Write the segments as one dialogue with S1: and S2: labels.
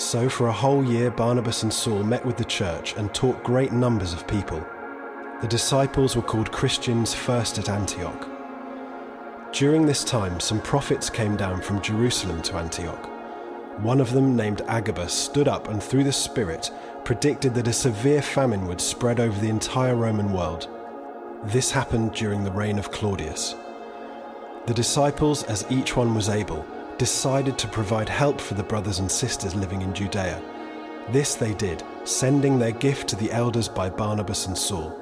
S1: So for a whole year, Barnabas and Saul met with the church and taught great numbers of people. The disciples were called Christians first at Antioch. During this time, some prophets came down from Jerusalem to Antioch. One of them, named Agabus, stood up and through the Spirit predicted that a severe famine would spread over the entire Roman world. This happened during the reign of Claudius. The disciples, as each one was able, decided to provide help for the brothers and sisters living in Judea. This they did, sending their gift to the elders by Barnabas and Saul.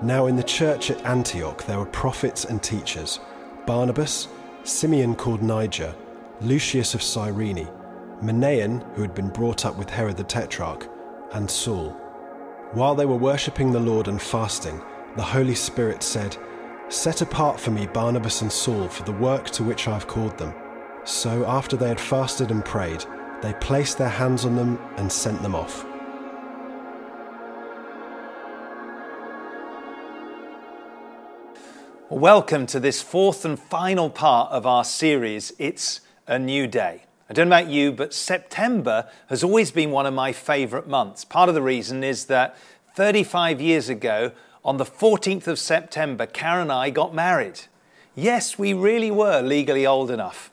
S1: Now, in the church at Antioch, there were prophets and teachers Barnabas, Simeon called Niger, Lucius of Cyrene, Manaen, who had been brought up with Herod the Tetrarch, and Saul. While they were worshipping the Lord and fasting, the Holy Spirit said, Set apart for me Barnabas and Saul for the work to which I have called them. So, after they had fasted and prayed, they placed their hands on them and sent them off.
S2: Welcome to this fourth and final part of our series, It's a New Day. I don't know about you, but September has always been one of my favourite months. Part of the reason is that 35 years ago, on the 14th of September, Karen and I got married. Yes, we really were legally old enough.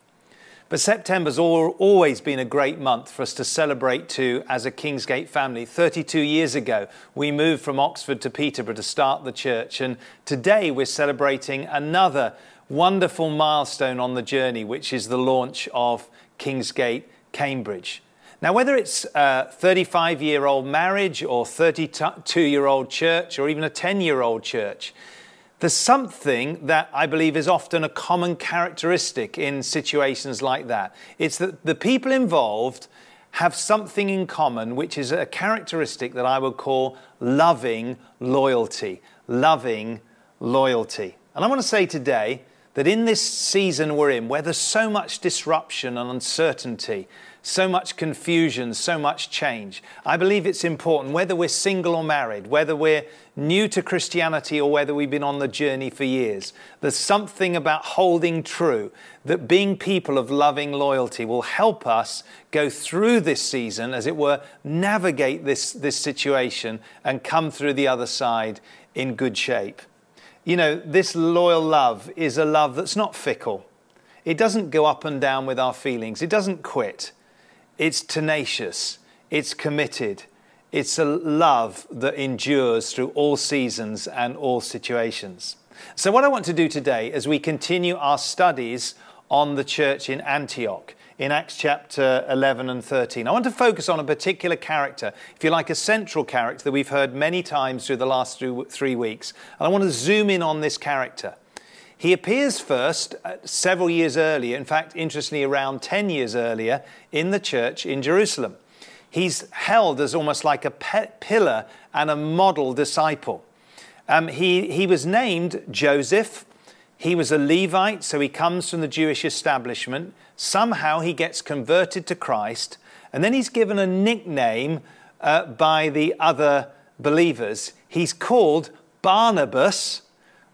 S2: But September's always been a great month for us to celebrate too as a Kingsgate family. 32 years ago, we moved from Oxford to Peterborough to start the church, and today we're celebrating another wonderful milestone on the journey, which is the launch of Kingsgate, Cambridge. Now, whether it's a 35 year old marriage or 32 year old church or even a 10 year old church, there's something that I believe is often a common characteristic in situations like that. It's that the people involved have something in common, which is a characteristic that I would call loving loyalty. Loving loyalty. And I want to say today that in this season we're in, where there's so much disruption and uncertainty, so much confusion, so much change. I believe it's important, whether we're single or married, whether we're new to Christianity or whether we've been on the journey for years, there's something about holding true that being people of loving loyalty will help us go through this season, as it were, navigate this, this situation and come through the other side in good shape. You know, this loyal love is a love that's not fickle. It doesn't go up and down with our feelings. It doesn't quit. It's tenacious, it's committed, it's a love that endures through all seasons and all situations. So, what I want to do today as we continue our studies on the church in Antioch in Acts chapter 11 and 13. I want to focus on a particular character, if you like, a central character that we've heard many times through the last three weeks. And I want to zoom in on this character. He appears first uh, several years earlier, in fact, interestingly, around 10 years earlier, in the church in Jerusalem. He's held as almost like a pillar and a model disciple. Um, he, he was named Joseph. He was a Levite, so he comes from the Jewish establishment. Somehow he gets converted to Christ, and then he's given a nickname uh, by the other believers. He's called Barnabas,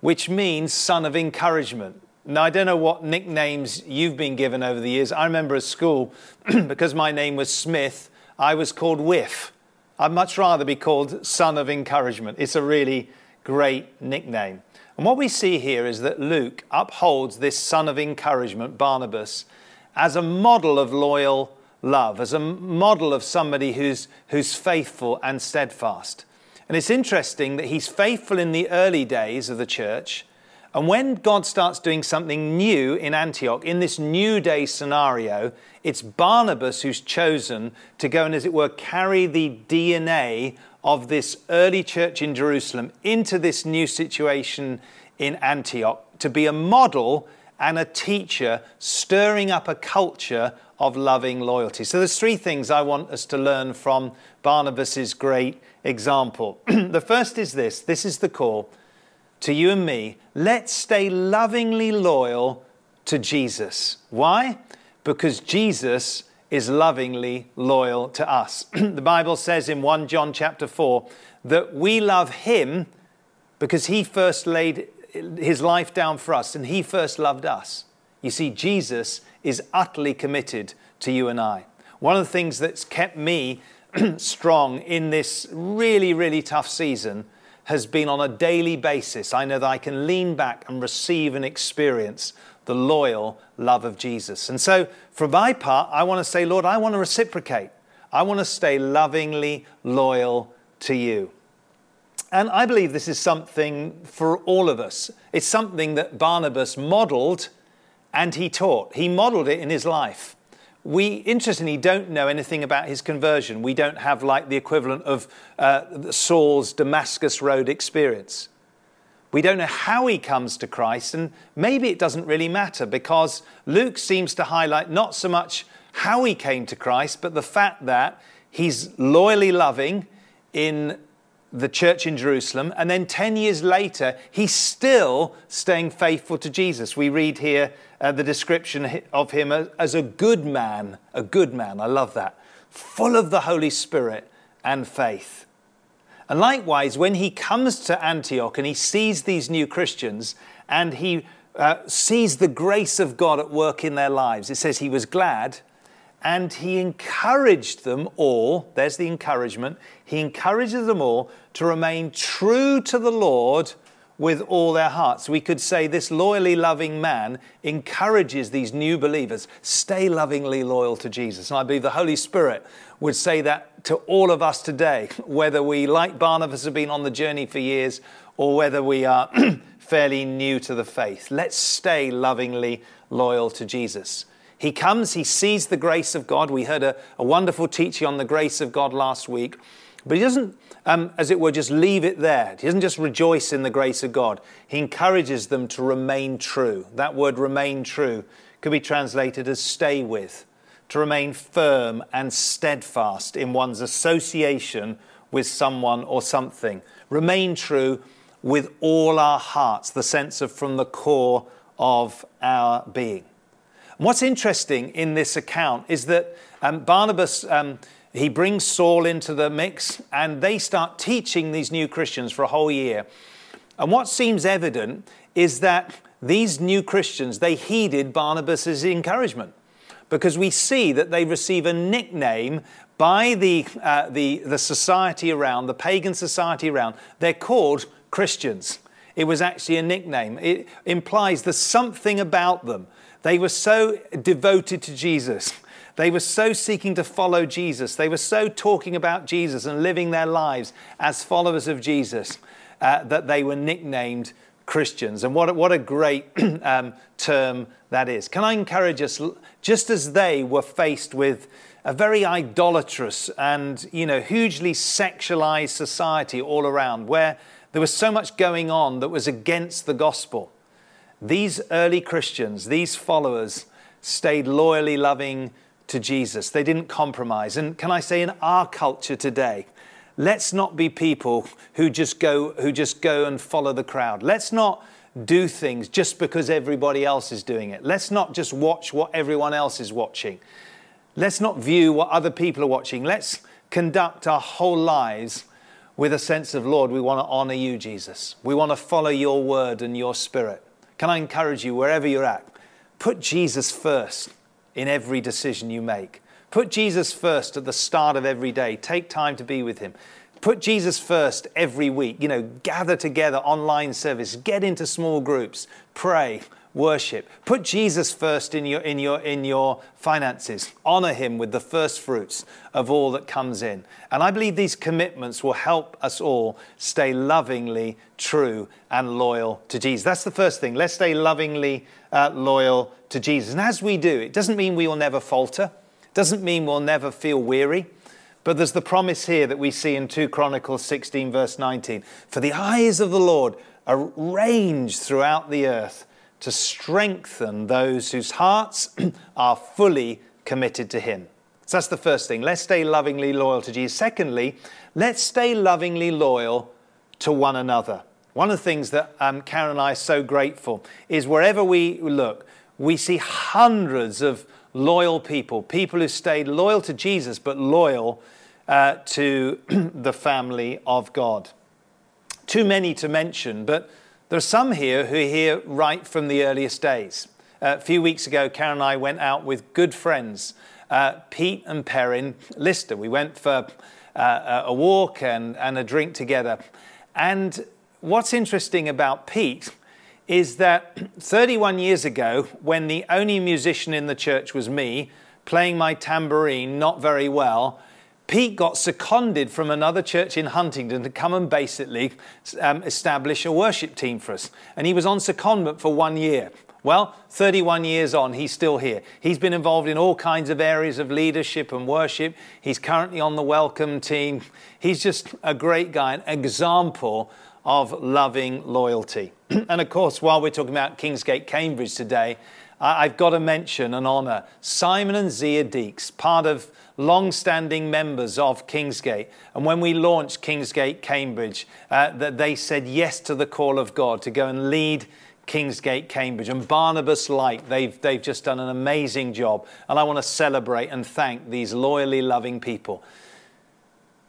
S2: which means son of encouragement. Now, I don't know what nicknames you've been given over the years. I remember at school, because my name was Smith, I was called Whiff. I'd much rather be called Son of Encouragement. It's a really great nickname. And what we see here is that Luke upholds this son of encouragement, Barnabas, as a model of loyal love, as a model of somebody who's, who's faithful and steadfast. And it's interesting that he's faithful in the early days of the church. And when God starts doing something new in Antioch, in this new day scenario, it's Barnabas who's chosen to go and, as it were, carry the DNA of this early church in Jerusalem into this new situation in Antioch to be a model and a teacher stirring up a culture of loving loyalty. So there's three things I want us to learn from Barnabas's great example. the first is this, this is the call to you and me. Let's stay lovingly loyal to Jesus. Why? Because Jesus is lovingly loyal to us. the Bible says in 1 John chapter 4 that we love him because he first laid his life down for us and he first loved us. You see, Jesus is utterly committed to you and I. One of the things that's kept me strong in this really, really tough season has been on a daily basis. I know that I can lean back and receive and experience the loyal love of Jesus. And so, for my part, I want to say, Lord, I want to reciprocate. I want to stay lovingly loyal to you. And I believe this is something for all of us. It's something that Barnabas modeled and he taught. He modeled it in his life. We, interestingly, don't know anything about his conversion. We don't have like the equivalent of uh, Saul's Damascus Road experience. We don't know how he comes to Christ, and maybe it doesn't really matter because Luke seems to highlight not so much how he came to Christ, but the fact that he's loyally loving in the church in Jerusalem, and then 10 years later, he's still staying faithful to Jesus. We read here uh, the description of him as, a good man, a good man, I love that, full of the Holy Spirit and faith. And likewise, when he comes to Antioch and he sees these new Christians and he uh, sees the grace of God at work in their lives, it says he was glad and he encouraged them all. There's the encouragement. He encourages them all to remain true to the Lord with all their hearts. We could say this loyally loving man encourages these new believers stay lovingly loyal to Jesus. And I believe the Holy Spirit would say that to all of us today, whether we, like Barnabas, have been on the journey for years or whether we are fairly new to the faith. Let's stay lovingly loyal to Jesus. He comes, he sees the grace of God. We heard a, a wonderful teaching on the grace of God last week. But he doesn't, um, as it were, just leave it there. He doesn't just rejoice in the grace of God. He encourages them to remain true. That word remain true could be translated as stay with, to remain firm and steadfast in one's association with someone or something. Remain true with all our hearts, the sense of from the core of our being. What's interesting in this account is that um, Barnabas. Um, he brings Saul into the mix and they start teaching these new Christians for a whole year. And what seems evident is that these new Christians, they heeded Barnabas' encouragement because we see that they receive a nickname by the, uh, the, the society around, the pagan society around. They're called Christians. It was actually a nickname. It implies there's something about them they were so devoted to Jesus. They were so seeking to follow Jesus. They were so talking about Jesus and living their lives as followers of Jesus uh, that they were nicknamed Christians. And what a, what a great um, term that is. Can I encourage us, just as they were faced with a very idolatrous and you know hugely sexualized society all around where there was so much going on that was against the gospel these early Christians, these followers, stayed loyally loving to Jesus. They didn't compromise. And can I say, in our culture today, let's not be people who just go, who just go and follow the crowd. Let's not do things just because everybody else is doing it. Let's not just watch what everyone else is watching. Let's not view what other people are watching. Let's conduct our whole lives with a sense of, Lord, we want to honor you, Jesus. We want to follow your word and your spirit. Can I encourage you, wherever you're at, put Jesus first in every decision you make. Put Jesus first at the start of every day. Take time to be with him. Put Jesus first every week. You know, gather together, online service, get into small groups, pray, worship. Put Jesus first in your, in your, in your finances. Honor him with the first fruits of all that comes in. And I believe these commitments will help us all stay lovingly true and loyal to Jesus. That's the first thing. Let's stay lovingly uh, loyal to Jesus. And as we do, it doesn't mean we will never falter, doesn't mean we'll never feel weary. But there's the promise here that we see in 2 Chronicles 16, verse 19. For the eyes of the Lord are ranged throughout the earth to strengthen those whose hearts are fully committed to Him. So that's the first thing. Let's stay lovingly loyal to Jesus. Secondly, let's stay lovingly loyal to one another. One of the things that um, Karen and I are so grateful is wherever we look, we see hundreds of loyal people, people who stayed loyal to Jesus but loyal uh, to the family of God. Too many to mention, but there are some here who are here right from the earliest days. Uh, a few weeks ago, Karen and I went out with good friends, uh, Pete and Perrin Lister. We went for uh, a walk and, and a drink together. And what's interesting about Pete is that 31 years ago, when the only musician in the church was me, playing my tambourine not very well, Pete got seconded from another church in Huntingdon to come and basically um, establish a worship team for us. And he was on secondment for one year. Well, 31 years on, he's still here. He's been involved in all kinds of areas of leadership and worship. He's currently on the welcome team. He's just a great guy, an example of loving loyalty. and of course, while we're talking about Kingsgate Cambridge today, I've got to mention and honour Simon and Zia Deeks, part of long standing members of Kingsgate. And when we launched Kingsgate Cambridge, uh, that they said yes to the call of God to go and lead Kingsgate Cambridge. And Barnabas Light, they've, they've just done an amazing job. And I want to celebrate and thank these loyally loving people.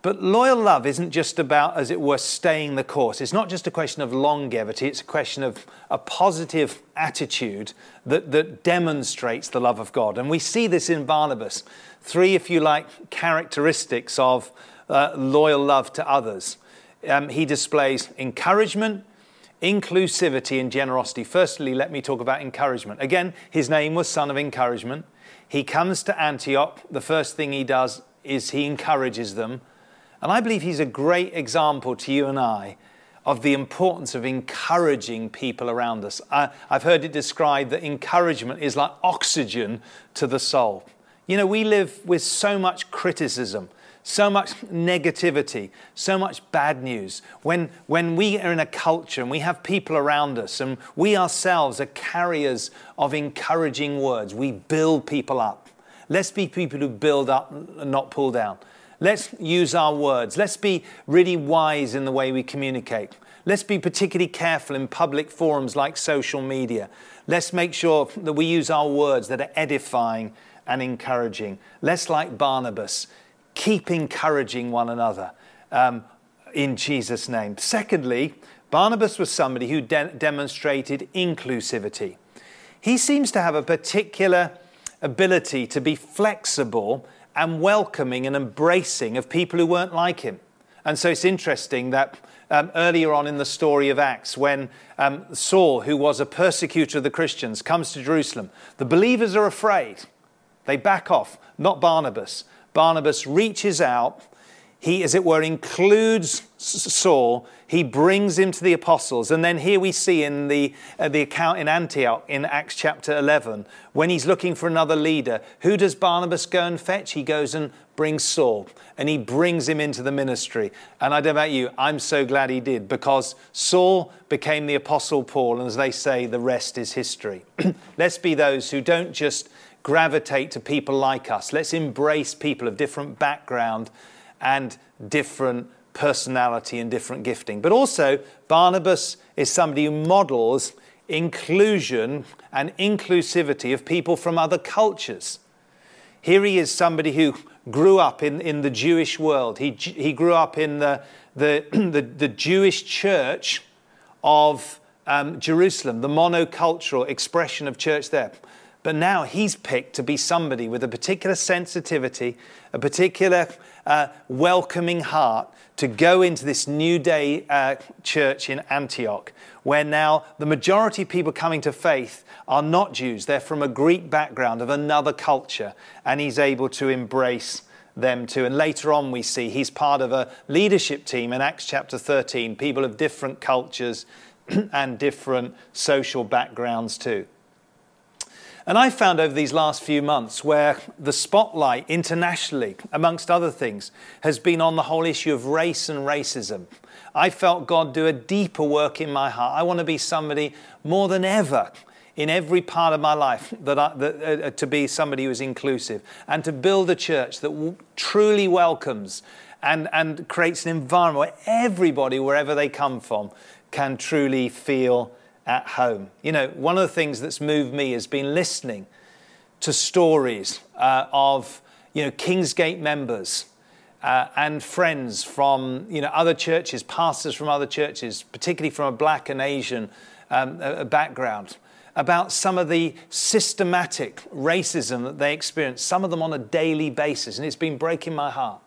S2: But loyal love isn't just about, as it were, staying the course. It's not just a question of longevity, it's a question of a positive attitude that, that demonstrates the love of God. And we see this in Barnabas. Three, if you like, characteristics of uh, loyal love to others. Um, he displays encouragement, inclusivity, and generosity. Firstly, let me talk about encouragement. Again, his name was Son of Encouragement. He comes to Antioch. The first thing he does is he encourages them and I believe he's a great example to you and I of the importance of encouraging people around us. I, have heard it described that encouragement is like oxygen to the soul. You know, we live with so much criticism, so much negativity, so much bad news. When, when we are in a culture and we have people around us and we ourselves are carriers of encouraging words, we build people up. Let's be people who build up and not pull down. Let's use our words. Let's be really wise in the way we communicate. Let's be particularly careful in public forums like social media. Let's make sure that we use our words that are edifying and encouraging. Let's, like Barnabas, keep encouraging one another um, in Jesus' name. Secondly, Barnabas was somebody who de- demonstrated inclusivity. He seems to have a particular ability to be flexible and welcoming and embracing of people who weren't like him. And so it's interesting that um, earlier on in the story of Acts, when um, Saul, who was a persecutor of the Christians, comes to Jerusalem, the believers are afraid. They back off, not Barnabas. Barnabas reaches out he, as it were, includes Saul. He brings him to the apostles. And then here we see in the, uh, the account in Antioch in Acts chapter 11, when he's looking for another leader, who does Barnabas go and fetch? He goes and brings Saul and he brings him into the ministry. And I don't know about you, I'm so glad he did because Saul became the apostle Paul. And as they say, the rest is history. Let's be those who don't just gravitate to people like us. Let's embrace people of different background and different personality and different gifting. But also, Barnabas is somebody who models inclusion and inclusivity of people from other cultures. Here he is somebody who grew up in, in the Jewish world. He, he grew up in the, the, the, the Jewish church of um, Jerusalem, the monocultural expression of church there. But now he's picked to be somebody with a particular sensitivity, a particular uh, welcoming heart to go into this new day uh, church in Antioch, where now the majority of people coming to faith are not Jews. They're from a Greek background of another culture, and he's able to embrace them too. And later on, we see he's part of a leadership team in Acts chapter 13, people of different cultures and different social backgrounds too. And I found over these last few months where the spotlight internationally, amongst other things, has been on the whole issue of race and racism. I felt God do a deeper work in my heart. I want to be somebody more than ever in every part of my life that, I, that uh, to be somebody who is inclusive and to build a church that w- truly welcomes and, and creates an environment where everybody, wherever they come from, can truly feel at home. You know, one of the things that's moved me has been listening to stories uh, of, you know, Kingsgate members uh, and friends from, you know, other churches, pastors from other churches, particularly from a black and Asian um, background, about some of the systematic racism that they experience, some of them on a daily basis, and it's been breaking my heart.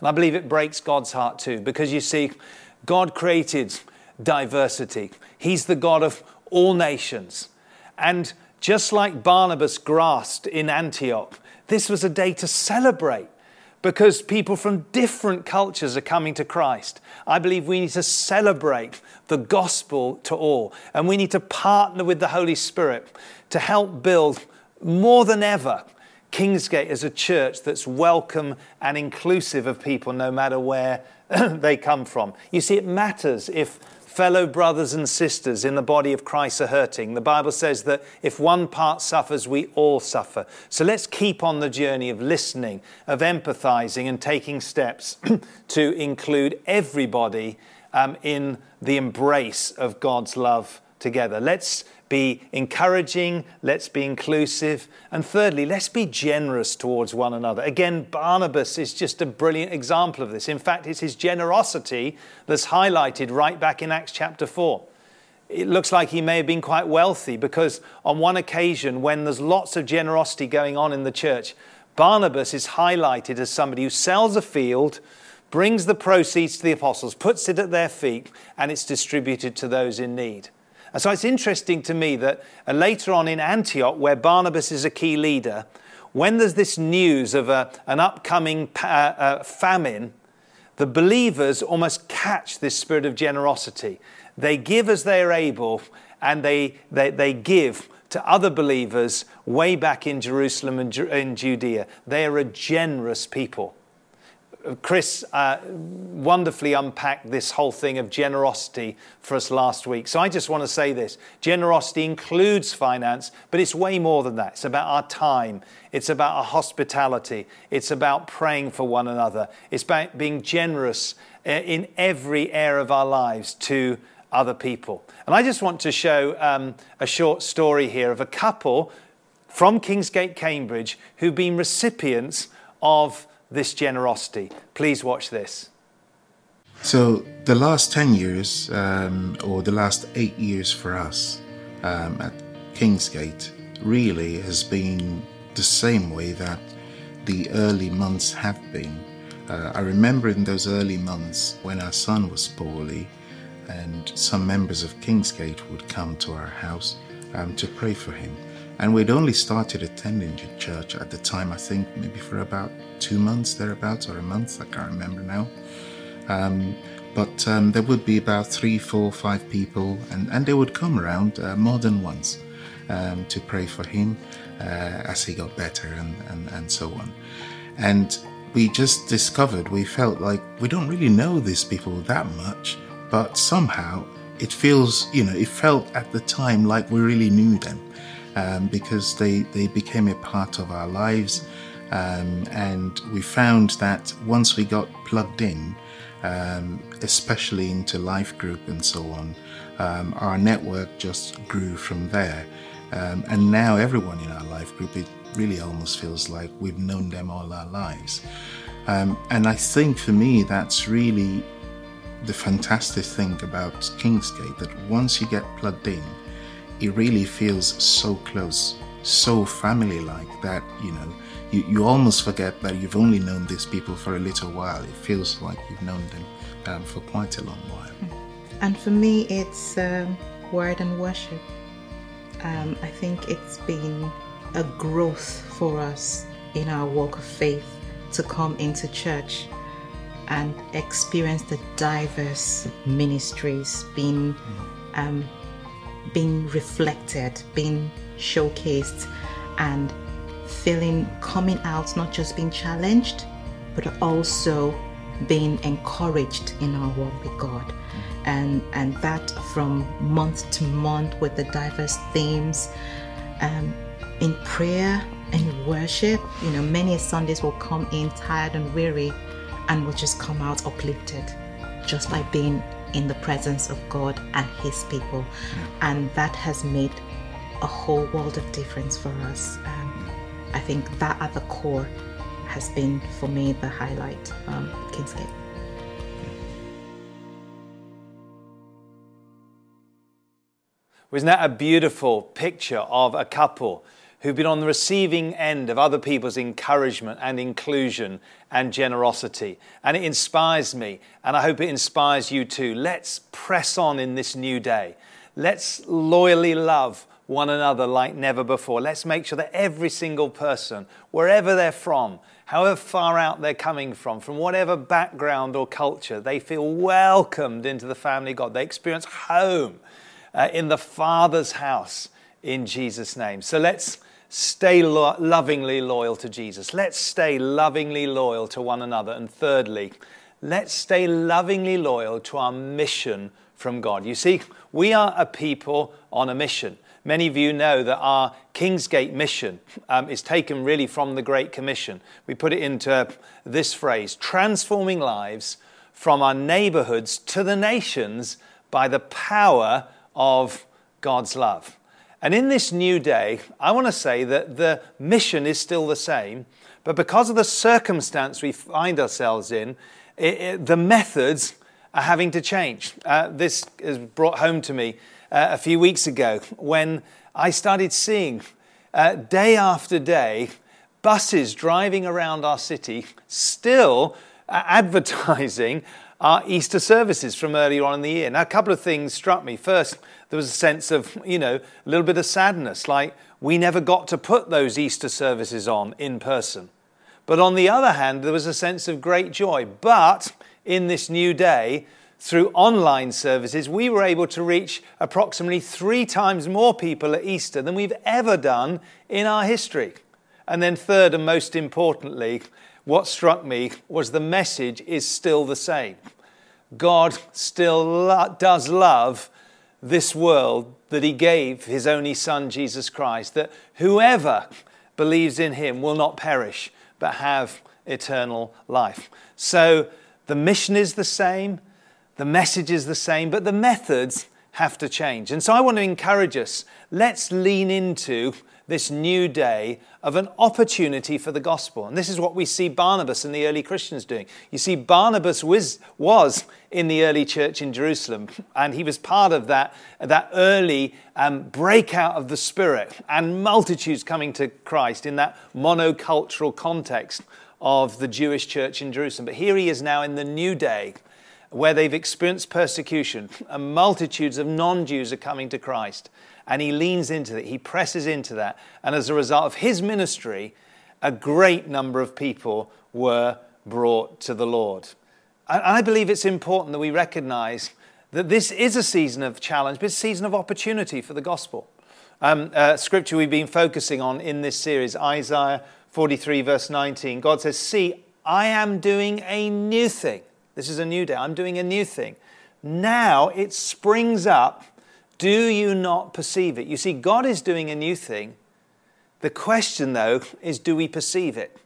S2: And I believe it breaks God's heart too, because you see, God created diversity. He's the God of all nations. And just like Barnabas grasped in Antioch, this was a day to celebrate because people from different cultures are coming to Christ. I believe we need to celebrate the gospel to all, and we need to partner with the Holy Spirit to help build more than ever Kingsgate as a church that's welcome and inclusive of people no matter where they come from. You see, it matters if fellow brothers and sisters in the body of Christ are hurting. The Bible says that if one part suffers, we all suffer. So let's keep on the journey of listening, of empathizing, and taking steps to include everybody um, in the embrace of God's love together. Let's be encouraging, let's be inclusive, and thirdly, let's be generous towards one another. Again, Barnabas is just a brilliant example of this. In fact, it's his generosity that's highlighted right back in Acts chapter 4. It looks like he may have been quite wealthy because on one occasion, when there's lots of generosity going on in the church, Barnabas is highlighted as somebody who sells a field, brings the proceeds to the apostles, puts it at their feet, and it's distributed to those in need. And so it's interesting to me that uh, later on in Antioch, where Barnabas is a key leader, when there's this news of a, an upcoming uh, uh, famine, the believers almost catch this spirit of generosity. They give as they are able, and they, they, they give to other believers way back in Jerusalem and in Judea. They are a generous people. Chris uh, wonderfully unpacked this whole thing of generosity for us last week. So I just want to say this generosity includes finance, but it's way more than that. It's about our time, it's about our hospitality, it's about praying for one another, it's about being generous uh, in every area of our lives to other people. And I just want to show um, a short story here of a couple from Kingsgate, Cambridge, who've been recipients of this generosity. Please watch this.
S3: So, the last 10 years, um, or the last eight years for us um, at Kingsgate, really has been the same way that the early months have been. Uh, I remember in those early months when our son was poorly, and some members of Kingsgate would come to our house um, to pray for him. And we'd only started attending church at the time, I think maybe for about two months thereabouts, or a month, I can't remember now. Um, but um, there would be about three, four, five people, and, and they would come around uh, more than once um, to pray for him uh, as he got better and, and, and so on. And we just discovered, we felt like we don't really know these people that much, but somehow it feels, you know, it felt at the time like we really knew them um, because they, they became a part of our lives. Um, and we found that once we got plugged in, um, especially into life group and so on, um, our network just grew from there. Um, and now everyone in our life group, it really almost feels like we've known them all our lives. Um, and I think for me, that's really the fantastic thing about Kingsgate that once you get plugged in, it really feels so close, so family like that, you know, you, you almost forget that you've only known these people for a little while. It feels like you've known them um, for quite a long while.
S4: And for me, it's um, word and worship. Um, I think it's been a growth for us in our walk of faith to come into church and experience the diverse ministries being um, being reflected, being showcased, and feeling coming out, not just being challenged, but also being encouraged in our walk with God. And, and that from month to month with the diverse themes um, in prayer and worship. You know, many Sundays will come in tired and weary and will just come out uplifted just by being in the presence of God and His people. And that has made a whole world of difference for us. Um, I think that at the core has been for me the highlight, um, Kingsgate.
S2: Wasn't that a beautiful picture of a couple who've been on the receiving end of other people's encouragement and inclusion and generosity? And it inspires me, and I hope it inspires you too. Let's press on in this new day. Let's loyally love one another like never before. Let's make sure that every single person, wherever they're from, however far out they're coming from, from whatever background or culture, they feel welcomed into the family of God. They experience home uh, in the Father's house in Jesus' name. So let's stay lo- lovingly loyal to Jesus. Let's stay lovingly loyal to one another. And thirdly, let's stay lovingly loyal to our mission from God. You see, we are a people on a mission. Many of you know that our Kingsgate mission um, is taken really from the Great Commission. We put it into this phrase transforming lives from our neighborhoods to the nations by the power of God's love. And in this new day, I want to say that the mission is still the same, but because of the circumstance we find ourselves in, it, it, the methods are having to change. Uh, this is brought home to me uh, a few weeks ago when I started seeing uh, day after day buses driving around our city still uh, advertising our Easter services from earlier on in the year. Now, a couple of things struck me. First, there was a sense of, you know, a little bit of sadness, like we never got to put those Easter services on in person. But on the other hand, there was a sense of great joy. But in this new day, through online services, we were able to reach approximately three times more people at Easter than we've ever done in our history. And then, third and most importantly, what struck me was the message is still the same. God still lo- does love this world that He gave His only Son, Jesus Christ, that whoever believes in Him will not perish but have eternal life. So the mission is the same, the message is the same, but the methods have to change. And so I want to encourage us let's lean into this new day of an opportunity for the gospel. And this is what we see Barnabas and the early Christians doing. You see, Barnabas was, was in the early church in Jerusalem, and he was part of that, that early um, breakout of the Spirit and multitudes coming to Christ in that monocultural context of the Jewish church in Jerusalem. But here he is now in the new day where they've experienced persecution, and multitudes of non Jews are coming to Christ. And he leans into it, he presses into that. And as a result of his ministry, a great number of people were brought to the Lord. And I believe it's important that we recognize that this is a season of challenge, but it's a season of opportunity for the gospel. Um, uh, scripture we've been focusing on in this series, Isaiah 43, verse 19. God says, See, I am doing a new thing. This is a new day. I'm doing a new thing. Now it springs up do you not perceive it? You see, God is doing a new thing. The question, though, is do we perceive it?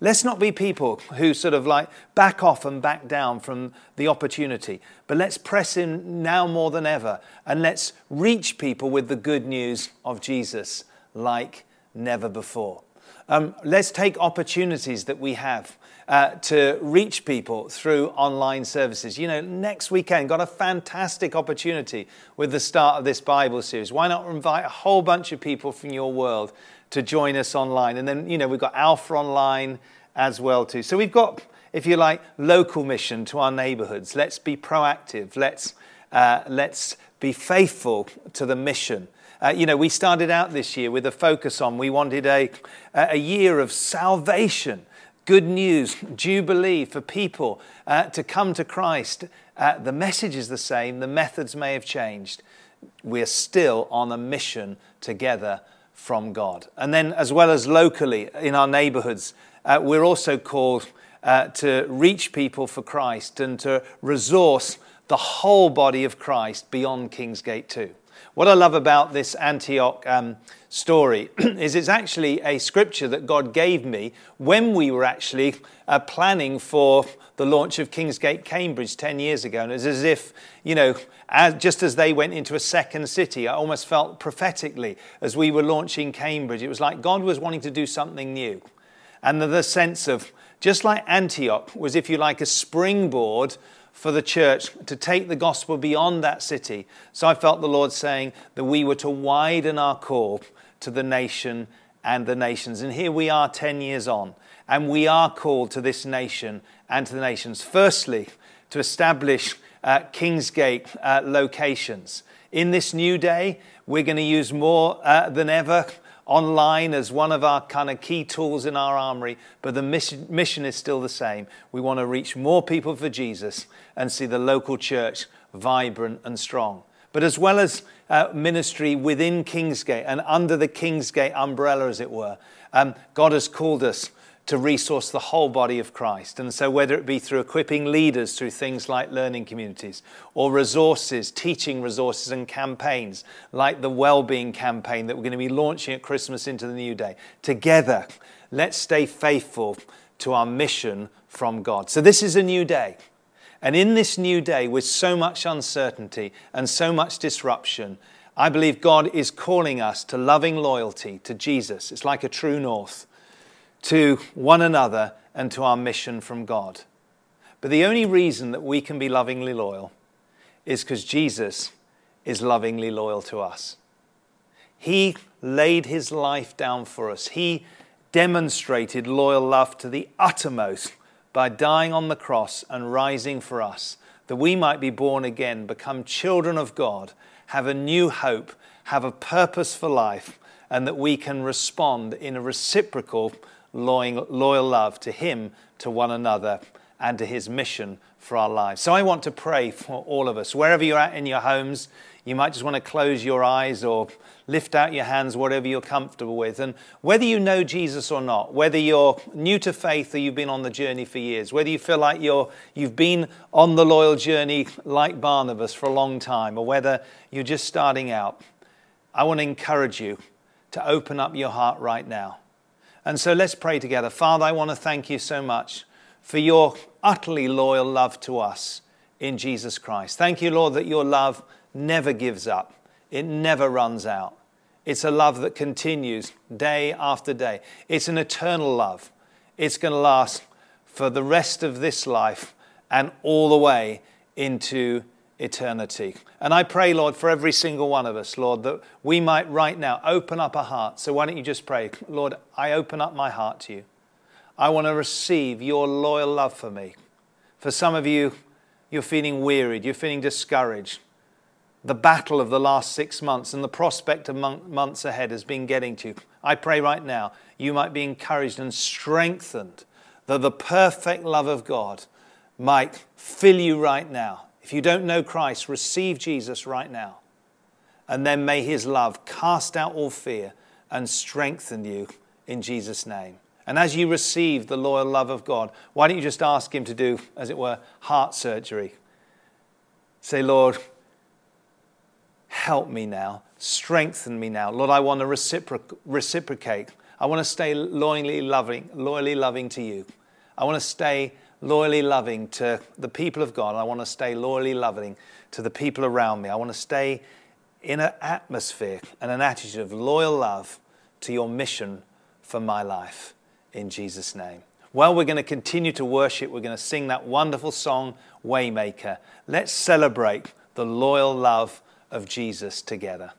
S2: Let's not be people who sort of like back off and back down from the opportunity, but let's press in now more than ever and let's reach people with the good news of Jesus like never before. Um, let's take opportunities that we have uh, to reach people through online services. You know, next weekend, got a fantastic opportunity with the start of this Bible series. Why not invite a whole bunch of people from your world to join us online? And then, you know, we've got Alpha Online as well too. So we've got, if you like, local mission to our neighborhoods. Let's be proactive. Let's, uh, let's be faithful to the mission. Uh, you know, we started out this year with a focus on we wanted a, a year of salvation good news, jubilee for people uh, to come to Christ. Uh, the message is the same, the methods may have changed. We're still on a mission together from God. And then, as well as locally in our neighborhoods, uh, we're also called uh, to reach people for Christ and to resource the whole body of Christ beyond Kingsgate too. What I love about this Antioch um, story is it's actually a scripture that God gave me when we were actually uh, planning for the launch of Kingsgate Cambridge 10 years ago. And it's as if, you know, as, just as they went into a second city, I almost felt prophetically as we were launching Cambridge, it was like God was wanting to do something new. And the, the sense of, just like Antioch was, if you like, a springboard for the church to take the gospel beyond that city. So I felt the Lord saying that we were to widen our call to the nation and the nations. And here we are 10 years on, and we are called to this nation and to the nations. Firstly, to establish uh, Kingsgate uh, locations. In this new day, we're going to use more uh, than ever online as one of our kind of key tools in our armory, but the mission, mission is still the same. We want to reach more people for Jesus and see the local church vibrant and strong. But as well as uh, ministry within Kingsgate and under the Kingsgate umbrella, as it were, um, God has called us to resource the whole body of Christ. And so, whether it be through equipping leaders through things like learning communities, or resources, teaching resources and campaigns like the well-being campaign that we're going to be launching at Christmas into the new day, together, let's stay faithful to our mission from God. So, this is a new day. And in this new day, with so much uncertainty and so much disruption, I believe God is calling us to loving loyalty to Jesus. It's like a true north to one another and to our mission from God. But the only reason that we can be lovingly loyal is because Jesus is lovingly loyal to us. He laid his life down for us. He demonstrated loyal love to the uttermost by dying on the cross and rising for us, that we might be born again, become children of God, have a new hope, have a purpose for life, and that we can respond in a reciprocal loyal, love to Him, to one another, and to His mission for our lives. So I want to pray for all of us. Wherever you're at in your homes, you might just want to close your eyes or lift out your hands, whatever you're comfortable with. And whether you know Jesus or not, whether you're new to faith or you've been on the journey for years, whether you feel like you're, you've been on the loyal journey like Barnabas for a long time, or whether you're just starting out, I want to encourage you to open up your heart right now and so let's pray together. Father, I want to thank you so much for your utterly loyal love to us in Jesus Christ. Thank you, Lord, that your love never gives up, it never runs out. It's a love that continues day after day. It's an eternal love. It's going to last for the rest of this life and all the way into eternity. And I pray, Lord, for every single one of us, Lord, that we might right now open up our hearts. So why don't you just pray, Lord, I open up my heart to you. I want to receive your loyal love for me. For some of you, you're feeling wearied, you're feeling discouraged. The battle of the last six months and the prospect of months ahead has been getting to you. I pray right now you might be encouraged and strengthened that the perfect love of God might fill you right now if you don't know Christ, receive Jesus right now. And then may his love cast out all fear and strengthen you in Jesus' name. And as you receive the loyal love of God, why don't you just ask him to do, as it were, heart surgery? Say, Lord, help me now, strengthen me now. Lord, I want to reciproc- reciprocate. I want to stay loyally loving, loyally loving to you. I want to stay loyally loving to the people of God. I want to stay loyally loving to the people around me. I want to stay in an atmosphere and an attitude of loyal love to your mission for my life in Jesus' name. Well, we're going to continue to worship. We're going to sing that wonderful song, Waymaker. Let's celebrate the loyal love of Jesus together.